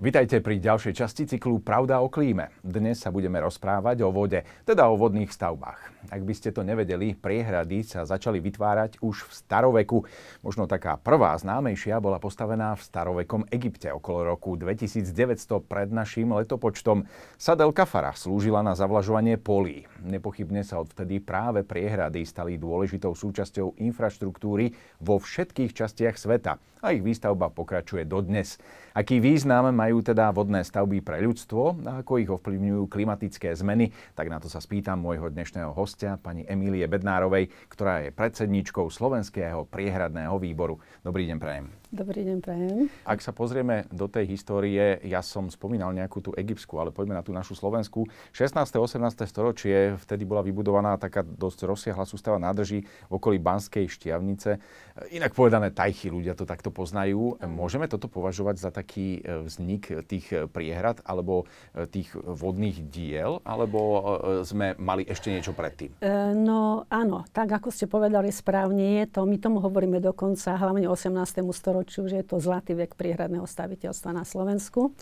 Vitajte pri ďalšej časti cyklu Pravda o klíme. Dnes sa budeme rozprávať o vode, teda o vodných stavbách. Ak by ste to nevedeli, priehrady sa začali vytvárať už v staroveku. Možno taká prvá známejšia bola postavená v starovekom Egypte okolo roku 2900 pred našim letopočtom. Sadel Kafara slúžila na zavlažovanie polí. Nepochybne sa odvtedy práve priehrady stali dôležitou súčasťou infraštruktúry vo všetkých častiach sveta a ich výstavba pokračuje dodnes. Aký význam majú teda vodné stavby pre ľudstvo a ako ich ovplyvňujú klimatické zmeny, tak na to sa spýtam môjho dnešného hostia, pani Emílie Bednárovej, ktorá je predsedníčkou Slovenského priehradného výboru. Dobrý deň, prajem. Dobrý deň, prajem. Ak sa pozrieme do tej histórie, ja som spomínal nejakú tú egyptskú, ale poďme na tú našu slovenskú. 16. 18. storočie, vtedy bola vybudovaná taká dosť rozsiahla sústava nádrží v okolí Banskej štiavnice. Inak povedané, tajchy ľudia to takto poznajú. Môžeme toto považovať za taký e, vznik tých priehrad alebo e, tých vodných diel, alebo e, sme mali ešte niečo predtým? No áno, tak ako ste povedali správne je to, my tomu hovoríme dokonca hlavne 18. storočiu storočiu, že je to zlatý vek priehradného staviteľstva na Slovensku.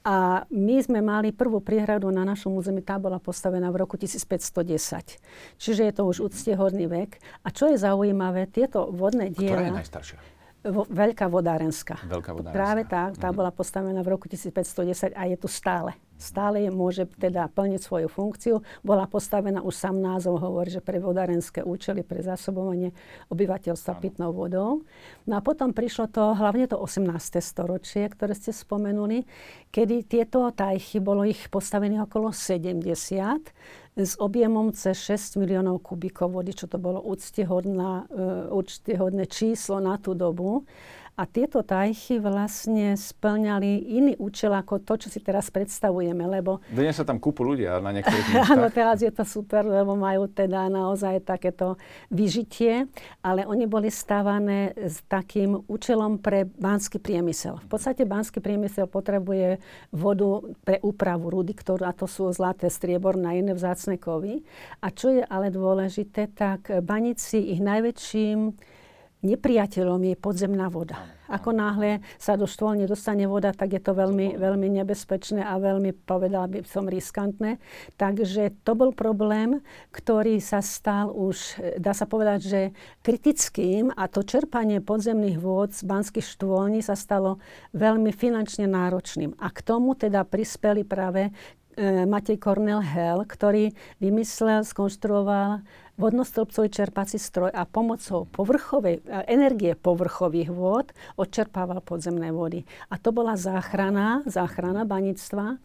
A my sme mali prvú priehradu na našom území, tá bola postavená v roku 1510. Čiže je to už úctehodný vek. A čo je zaujímavé, tieto vodné diela... Ktorá je najstaršia? Vo, veľká vodárenská. Veľká vodárenská. Práve tá, tá mm. bola postavená v roku 1510 a je tu stále stále môže teda plniť svoju funkciu. Bola postavená, už sám názov hovorí, že pre vodárenské účely, pre zásobovanie obyvateľstva pitnou vodou. No a potom prišlo to, hlavne to 18. storočie, ktoré ste spomenuli, kedy tieto tajchy, bolo ich postavených okolo 70 s objemom cez 6 miliónov kubíkov vody, čo to bolo úctehodné, úctehodné číslo na tú dobu. A tieto tajchy vlastne splňali iný účel ako to, čo si teraz predstavujeme, lebo... Dnes sa tam kúpu ľudia na niektorých miestach. Áno, teraz je to super, lebo majú teda naozaj takéto vyžitie, ale oni boli stávané s takým účelom pre banský priemysel. V podstate banský priemysel potrebuje vodu pre úpravu rudy, ktorú, a to sú zlaté, strieborné a iné vzácne kovy. A čo je ale dôležité, tak banici ich najväčším nepriateľom je podzemná voda. Ako náhle sa do štôl nedostane voda, tak je to veľmi, veľmi nebezpečné a veľmi, povedala by som, riskantné. Takže to bol problém, ktorý sa stal už, dá sa povedať, že kritickým a to čerpanie podzemných vôd z banských štôlní sa stalo veľmi finančne náročným. A k tomu teda prispeli práve Matej Cornel Hell, ktorý vymyslel, skonštruoval vodnostĺpcový čerpací stroj a pomocou povrchovej, e, energie povrchových vôd odčerpával podzemné vody. A to bola záchrana, záchrana banictva.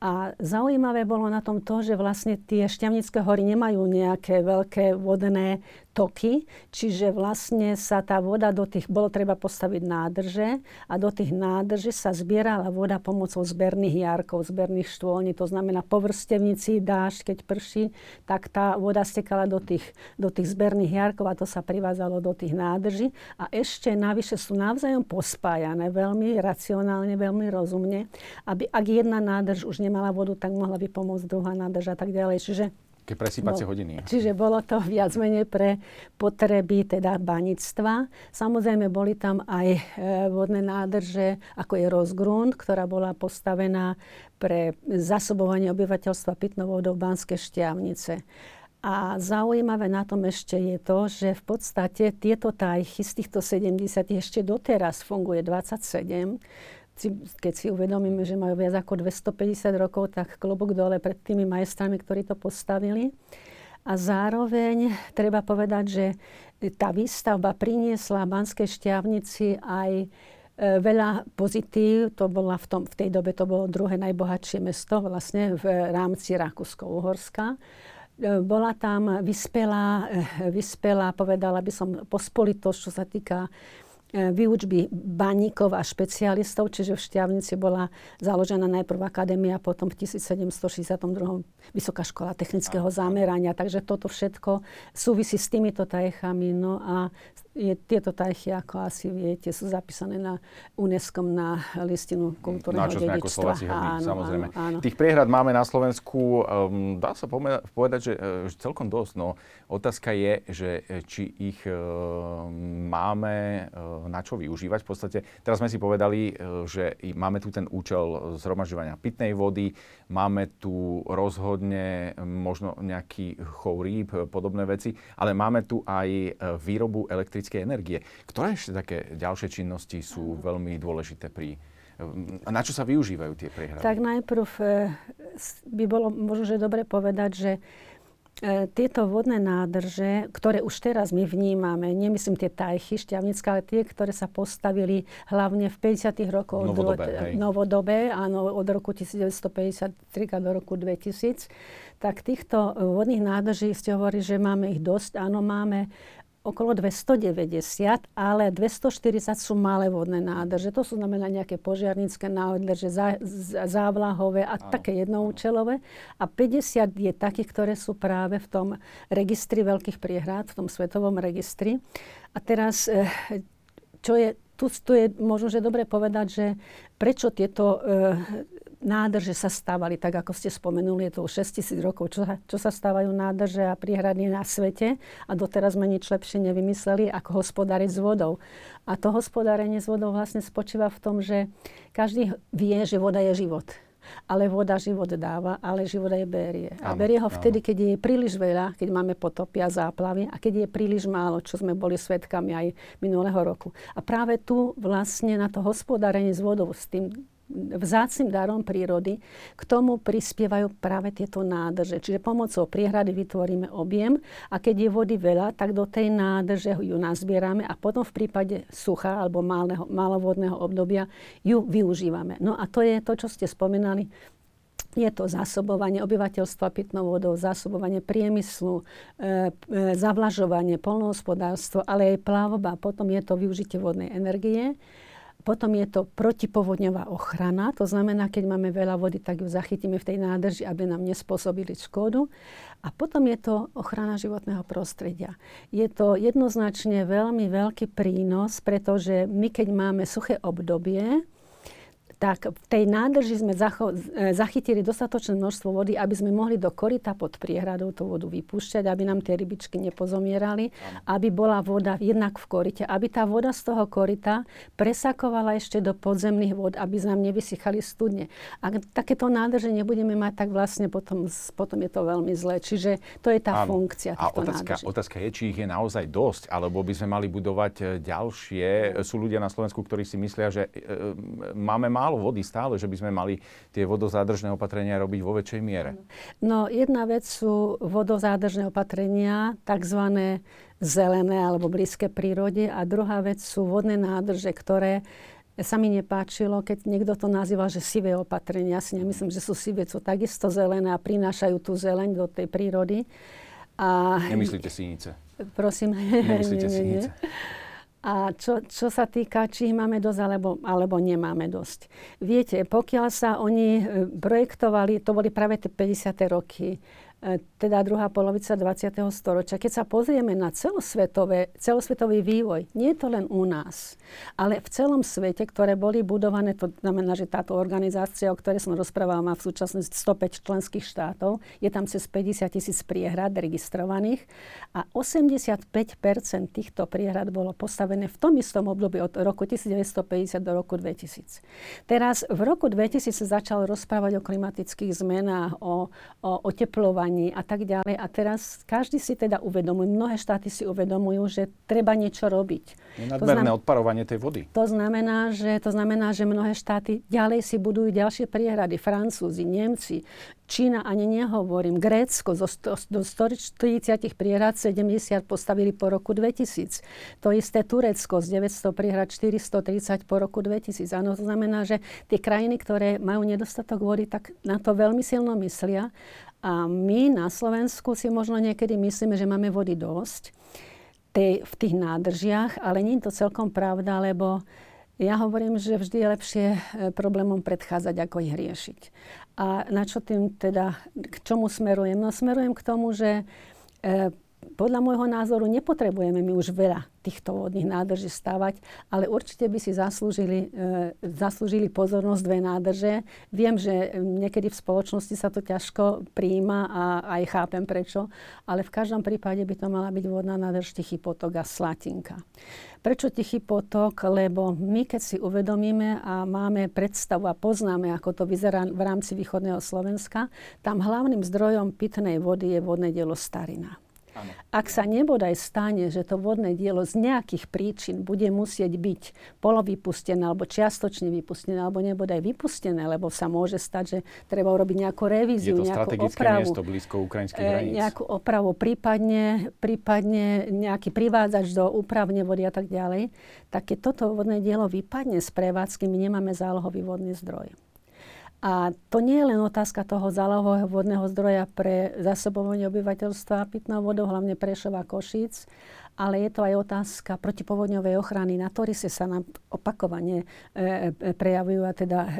A zaujímavé bolo na tom to, že vlastne tie šťavnické hory nemajú nejaké veľké vodné toky, čiže vlastne sa tá voda do tých, bolo treba postaviť nádrže a do tých nádrží sa zbierala voda pomocou zberných jarkov, zberných štôlní, to znamená po vrstevnici dážď, keď prší, tak tá voda stekala do tých, do tých zberných jarkov a to sa privádzalo do tých nádrží a ešte navyše sú navzájom pospájané veľmi racionálne, veľmi rozumne, aby ak jedna nádrž už nemala vodu, tak mohla by pomôcť druhá nádrž a tak ďalej. Čiže Také presýpacie no, hodiny. Čiže bolo to viac menej pre potreby teda banictva. Samozrejme boli tam aj e, vodné nádrže, ako je Rozgrund, ktorá bola postavená pre zasobovanie obyvateľstva pitnou vodou Banskej šťavnice. A zaujímavé na tom ešte je to, že v podstate tieto tajchy z týchto 70 ešte doteraz funguje 27 keď si uvedomíme, že majú viac ako 250 rokov, tak klobúk dole pred tými majstrami, ktorí to postavili. A zároveň treba povedať, že tá výstavba priniesla Banskej šťavnici aj e, veľa pozitív. To bola v, tom, v tej dobe to bolo druhé najbohatšie mesto vlastne v rámci Rakúsko-Uhorska. E, bola tam vyspelá, e, vyspelá, povedala by som, pospolitosť, čo sa týka výučby baníkov a špecialistov, čiže v Šťavnici bola založená najprv akadémia, potom v 1762. Vysoká škola technického zamerania. Takže toto všetko súvisí s týmito tajechami. No a je, tieto tajchy, ako asi viete, sú zapísané na UNESCO na listinu kultúrneho na čo sme dedičstva. ako Slováci hrdí, áno, samozrejme. Áno, áno. Tých priehrad máme na Slovensku, um, dá sa povedať, že, uh, celkom dosť. No, otázka je, že e, či ich uh, máme uh, na čo využívať. V podstate, teraz sme si povedali, uh, že máme tu ten účel zhromažďovania pitnej vody, máme tu rozhodne možno nejaký chov rýb, podobné veci, ale máme tu aj výrobu elektrickej energie. Ktoré ešte také ďalšie činnosti sú veľmi dôležité pri a na čo sa využívajú tie priehrady? Tak najprv e, by bolo možno, že dobre povedať, že e, tieto vodné nádrže, ktoré už teraz my vnímame, nemyslím tie tajchy šťavnické, ale tie, ktoré sa postavili hlavne v 50. rokoch novodobé, hej. novodobé áno, od roku 1953 do roku 2000, tak týchto vodných nádrží ste hovorí, že máme ich dosť. Áno, máme okolo 290, ale 240 sú malé vodné nádrže. To sú znamená nejaké požiarnické nádrže, zá, závlahové a áno, také jednoučelové. A 50 je takých, ktoré sú práve v tom registri veľkých priehrad, v tom svetovom registri. A teraz, eh, čo je, tu, tu je možno, že dobre povedať, že prečo tieto e, nádrže sa stávali, tak ako ste spomenuli, je to už 6 tisíc rokov, čo, čo sa stávajú nádrže a priehrady na svete a doteraz sme nič lepšie nevymysleli, ako hospodáriť s vodou. A to hospodárenie s vodou vlastne spočíva v tom, že každý vie, že voda je život. Ale voda život dáva, ale život aj berie. A berie ho vtedy, keď je príliš veľa, keď máme potopy a záplavy a keď je príliš málo, čo sme boli svetkami aj minulého roku. A práve tu vlastne na to hospodárenie s vodou, s tým vzácným darom prírody, k tomu prispievajú práve tieto nádrže. Čiže pomocou priehrady vytvoríme objem a keď je vody veľa, tak do tej nádrže ju nazbierame a potom v prípade sucha alebo malého, malovodného obdobia ju využívame. No a to je to, čo ste spomenali, je to zásobovanie obyvateľstva pitnou vodou, zásobovanie priemyslu, e, e, zavlažovanie, polnohospodárstvo, ale aj plavba. Potom je to využitie vodnej energie. Potom je to protipovodňová ochrana, to znamená, keď máme veľa vody, tak ju zachytíme v tej nádrži, aby nám nespôsobili škodu. A potom je to ochrana životného prostredia. Je to jednoznačne veľmi veľký prínos, pretože my, keď máme suché obdobie, tak v tej nádrži sme zacho- e, zachytili dostatočné množstvo vody, aby sme mohli do korita pod priehradou tú vodu vypúšťať, aby nám tie rybičky nepozomierali, aby bola voda jednak v korite, aby tá voda z toho korita presakovala ešte do podzemných vod, aby nám nevysychali studne. Ak takéto nádrže nebudeme mať, tak vlastne potom, potom je to veľmi zlé. Čiže to je tá Áno. funkcia A otázka, nádrží. otázka je, či ich je naozaj dosť, alebo by sme mali budovať e, ďalšie. Sú ľudia na Slovensku, ktorí si myslia, že e, e máme málo málo vody stále, že by sme mali tie vodozádržné opatrenia robiť vo väčšej miere? No jedna vec sú vodozádržné opatrenia, tzv. zelené alebo blízke prírode a druhá vec sú vodné nádrže, ktoré sa mi nepáčilo, keď niekto to nazýval, že sivé opatrenia. Ja si nemyslím, že sú sivé, sú takisto zelené a prinášajú tú zeleň do tej prírody. A... Nemyslíte sínice? Prosím. Nemyslíte nie, nie, nie. A čo, čo sa týka, či máme dosť alebo, alebo nemáme dosť. Viete, pokiaľ sa oni e, projektovali, to boli práve tie 50. roky, teda druhá polovica 20. storočia. Keď sa pozrieme na celosvetové, celosvetový vývoj, nie je to len u nás, ale v celom svete, ktoré boli budované, to znamená, že táto organizácia, o ktorej som rozprávala, má v súčasnosti 105 členských štátov, je tam cez 50 tisíc priehrad registrovaných a 85% týchto priehrad bolo postavené v tom istom období od roku 1950 do roku 2000. Teraz v roku 2000 sa začal rozprávať o klimatických zmenách, o, o oteplovaní vzdelávaní a tak ďalej. A teraz každý si teda uvedomuje, mnohé štáty si uvedomujú, že treba niečo robiť. Nadmerné znam- odparovanie tej vody. To znamená, že, to znamená, že mnohé štáty ďalej si budujú ďalšie priehrady. Francúzi, Nemci, Čína ani nehovorím, Grécko zo, sto, do 140 priehrad 70 postavili po roku 2000. To isté Turecko z 900 priehrad 430 po roku 2000. Áno, to znamená, že tie krajiny, ktoré majú nedostatok vody, tak na to veľmi silno myslia a my na Slovensku si možno niekedy myslíme, že máme vody dosť tej, v tých nádržiach, ale nie je to celkom pravda, lebo ja hovorím, že vždy je lepšie e, problémom predchádzať, ako ich riešiť. A na čo tým teda, k čomu smerujem? No smerujem k tomu, že e, podľa môjho názoru nepotrebujeme my už veľa týchto vodných nádrží stavať, ale určite by si zaslúžili, e, zaslúžili pozornosť dve nádrže. Viem, že niekedy v spoločnosti sa to ťažko príjima a aj chápem prečo, ale v každom prípade by to mala byť vodná nádrž Tichý potok a Slatinka. Prečo Tichý potok? Lebo my, keď si uvedomíme a máme predstavu a poznáme, ako to vyzerá v rámci východného Slovenska, tam hlavným zdrojom pitnej vody je vodné dielo Starina. Ak sa nebodaj stane, že to vodné dielo z nejakých príčin bude musieť byť polovypustené alebo čiastočne vypustené alebo nebodaj vypustené, lebo sa môže stať, že treba urobiť nejakú revíziu, Je to nejakú opravu, miesto blízko ukrajinských e, hraníc. nejakú opravu, prípadne, prípadne nejaký privádzač do úpravne vody a tak ďalej, tak keď toto vodné dielo vypadne z prevádzky, my nemáme zálohový vodný zdroj. A to nie je len otázka toho zálohového vodného zdroja pre zasobovanie obyvateľstva pitnou vodou, hlavne Prešova Košíc, ale je to aj otázka protipovodňovej ochrany. Na Torise sa nám opakovane e, e, prejavujú a teda e,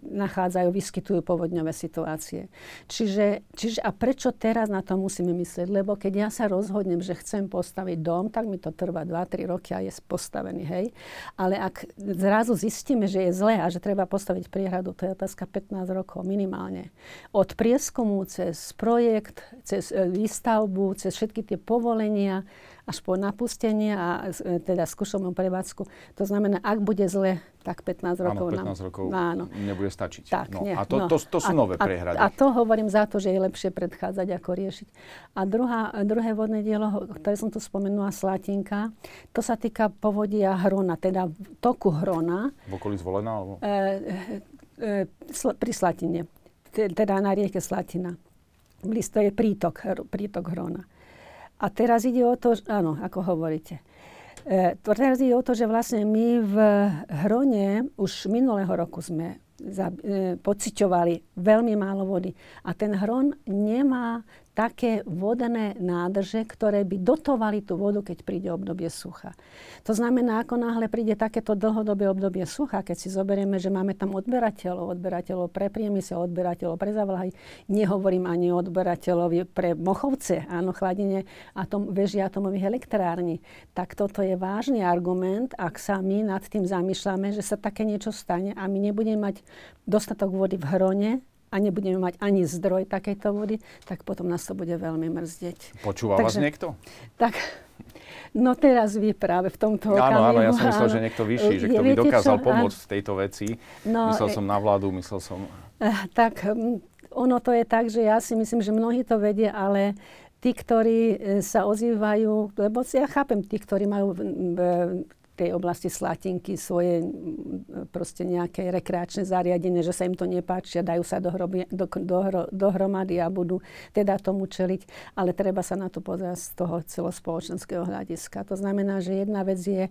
nachádzajú, vyskytujú povodňové situácie. Čiže, čiže a prečo teraz na to musíme myslieť? Lebo keď ja sa rozhodnem, že chcem postaviť dom, tak mi to trvá 2-3 roky a je postavený, hej. Ale ak zrazu zistíme, že je zlé a že treba postaviť priehradu, to je otázka 15 rokov minimálne. Od prieskumu cez projekt, cez e, výstavbu, cez všetky tie povolenia, až po napustenie a e, teda skúšovnú prevádzku. To znamená, ak bude zle, tak 15 rokov áno, 15 nám... rokov áno. nebude stačiť. Tak, no, nie, a to, no. to, to sú a, nové prehrady. A, a to hovorím za to, že je lepšie predchádzať, ako riešiť. A druhá, druhé vodné dielo, ktoré som tu spomenula, Slatinka, to sa týka povodia Hrona, teda toku Hrona. V okolí zvolená? Alebo? E, e, sl- pri Slatine, teda na rieke Slatina. Blisto je prítok, prítok Hrona. A teraz ide o to, áno, ako hovoríte. E, teraz ide o to, že vlastne my v Hrone už minulého roku sme za, e, pociťovali veľmi málo vody. A ten Hron nemá také vodné nádrže, ktoré by dotovali tú vodu, keď príde obdobie sucha. To znamená, ako náhle príde takéto dlhodobé obdobie sucha, keď si zoberieme, že máme tam odberateľov, odberateľov pre priemysel, odberateľov pre zavlahy, nehovorím ani o odberateľovi pre Mochovce, áno, chladenie atom, veží atomových elektrární, tak toto je vážny argument, ak sa my nad tým zamýšľame, že sa také niečo stane a my nebudeme mať dostatok vody v hrone, a nebudeme mať ani zdroj takejto vody, tak potom nás to bude veľmi mrzdeť. Počúva Takže, vás niekto? Tak, no teraz vy práve v tomto okamihu. Áno, áno, ja som myslel, že niekto vyšší, že kto by dokázal čo? pomôcť v tejto veci. No, myslel e- som na vládu, myslel som... Eh, tak ono to je tak, že ja si myslím, že mnohí to vedia, ale tí, ktorí eh, sa ozývajú, lebo ja chápem tí, ktorí majú tej oblasti Slatinky svoje proste nejaké rekreačné zariadenie, že sa im to nepáči a dajú sa dohrobi, do, do, dohromady a budú teda tomu čeliť. Ale treba sa na to pozerať z toho celospoločenského hľadiska. To znamená, že jedna vec je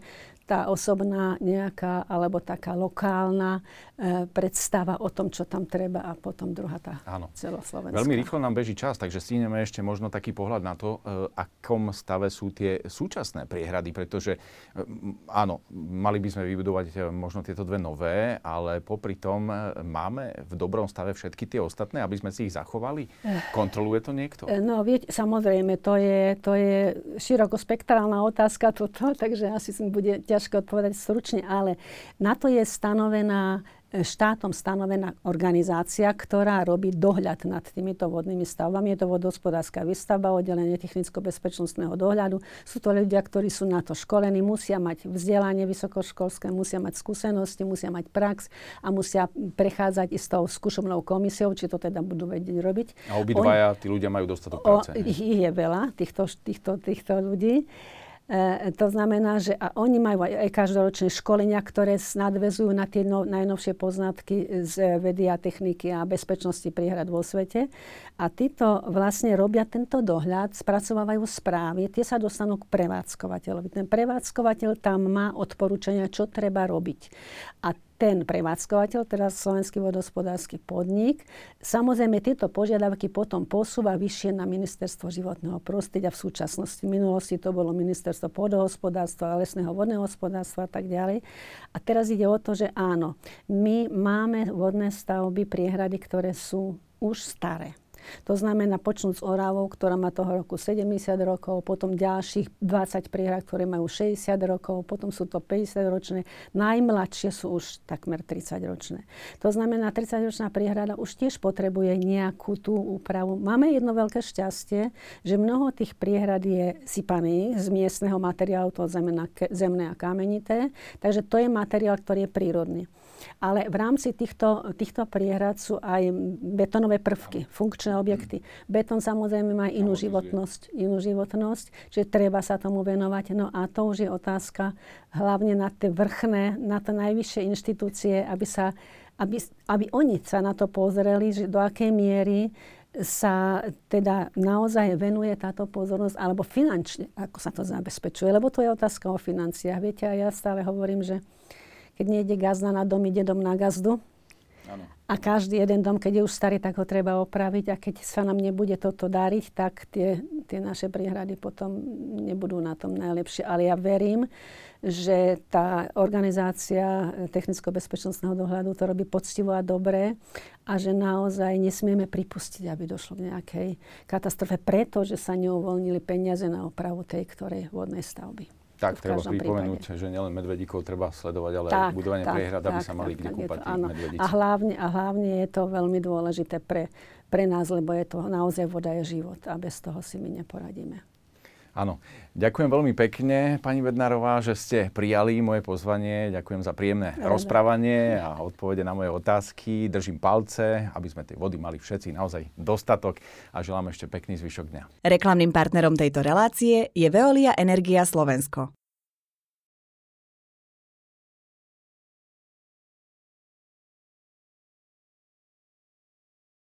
tá osobná nejaká alebo taká lokálna e, predstava o tom, čo tam treba a potom druhá tá Áno. celoslovenská. Veľmi rýchlo nám beží čas, takže stíneme ešte možno taký pohľad na to, e, akom stave sú tie súčasné priehrady, pretože e, áno, mali by sme vybudovať e, možno tieto dve nové, ale popri tom e, máme v dobrom stave všetky tie ostatné, aby sme si ich zachovali? Kontroluje to niekto? No, viete, samozrejme, to je, to je širokospektrálna otázka toto, takže asi bude ťažko odpovedať stručne, ale na to je stanovená štátom stanovená organizácia, ktorá robí dohľad nad týmito vodnými stavbami. Je to vodospodárska výstavba, oddelenie technicko-bezpečnostného dohľadu. Sú to ľudia, ktorí sú na to školení, musia mať vzdelanie vysokoškolské, musia mať skúsenosti, musia mať prax a musia prechádzať istou skúšobnou komisiou, či to teda budú vedieť robiť. A obidvaja tí ľudia majú dostatok práce. O, ich je veľa, týchto, týchto, týchto ľudí. E, to znamená, že a oni majú aj, každoročné školenia, ktoré nadvezujú na tie no, najnovšie poznatky z vedy a techniky a bezpečnosti priehrad vo svete. A títo vlastne robia tento dohľad, spracovávajú správy, tie sa dostanú k prevádzkovateľovi. Ten prevádzkovateľ tam má odporúčania, čo treba robiť. A ten prevádzkovateľ, teraz Slovenský vodospodársky podnik, samozrejme tieto požiadavky potom posúva vyššie na ministerstvo životného prostredia v súčasnosti. V minulosti to bolo ministerstvo pôdohospodárstva, lesného vodného hospodárstva a tak ďalej. A teraz ide o to, že áno, my máme vodné stavby, priehrady, ktoré sú už staré. To znamená počnúť s Oravou, ktorá má toho roku 70 rokov, potom ďalších 20 priehrad, ktoré majú 60 rokov, potom sú to 50 ročné, najmladšie sú už takmer 30 ročné. To znamená, 30 ročná priehrada už tiež potrebuje nejakú tú úpravu. Máme jedno veľké šťastie, že mnoho tých priehrad je sypaných z miestneho materiálu, to zemné a kamenité, takže to je materiál, ktorý je prírodný. Ale v rámci týchto, týchto priehrad sú aj betonové prvky, funkčné objekty. Betón samozrejme má inú životnosť, inú životnosť, čiže treba sa tomu venovať. No a to už je otázka hlavne na tie vrchné, na tie najvyššie inštitúcie, aby, sa, aby, aby oni sa na to pozreli, že do akej miery sa teda naozaj venuje táto pozornosť, alebo finančne, ako sa to zabezpečuje. Lebo to je otázka o financiách. Viete, a ja stále hovorím, že keď nejde gazda na dom, ide dom na gazdu. Ano. A každý jeden dom, keď je už starý, tak ho treba opraviť a keď sa nám nebude toto dariť, tak tie, tie naše priehrady potom nebudú na tom najlepšie. Ale ja verím, že tá organizácia technicko-bezpečnostného dohľadu to robí poctivo a dobre a že naozaj nesmieme pripustiť, aby došlo k nejakej katastrofe, pretože sa neuvoľnili peniaze na opravu tej ktorej vodnej stavby. Tak, treba pripomenúť, prípade. že nielen medvedíkov treba sledovať, ale tak, aj budovanie tak, priehrad, aby sa mali tak, kde tak, kúpať to, medvedíci. A hlavne, a hlavne je to veľmi dôležité pre, pre nás, lebo je to naozaj voda je život a bez toho si my neporadíme. Áno. Ďakujem veľmi pekne, pani Bednárová, že ste prijali moje pozvanie. Ďakujem za príjemné Rada. rozprávanie a odpovede na moje otázky. Držím palce, aby sme tej vody mali všetci naozaj dostatok a želám ešte pekný zvyšok dňa. Reklamným partnerom tejto relácie je Veolia Energia Slovensko.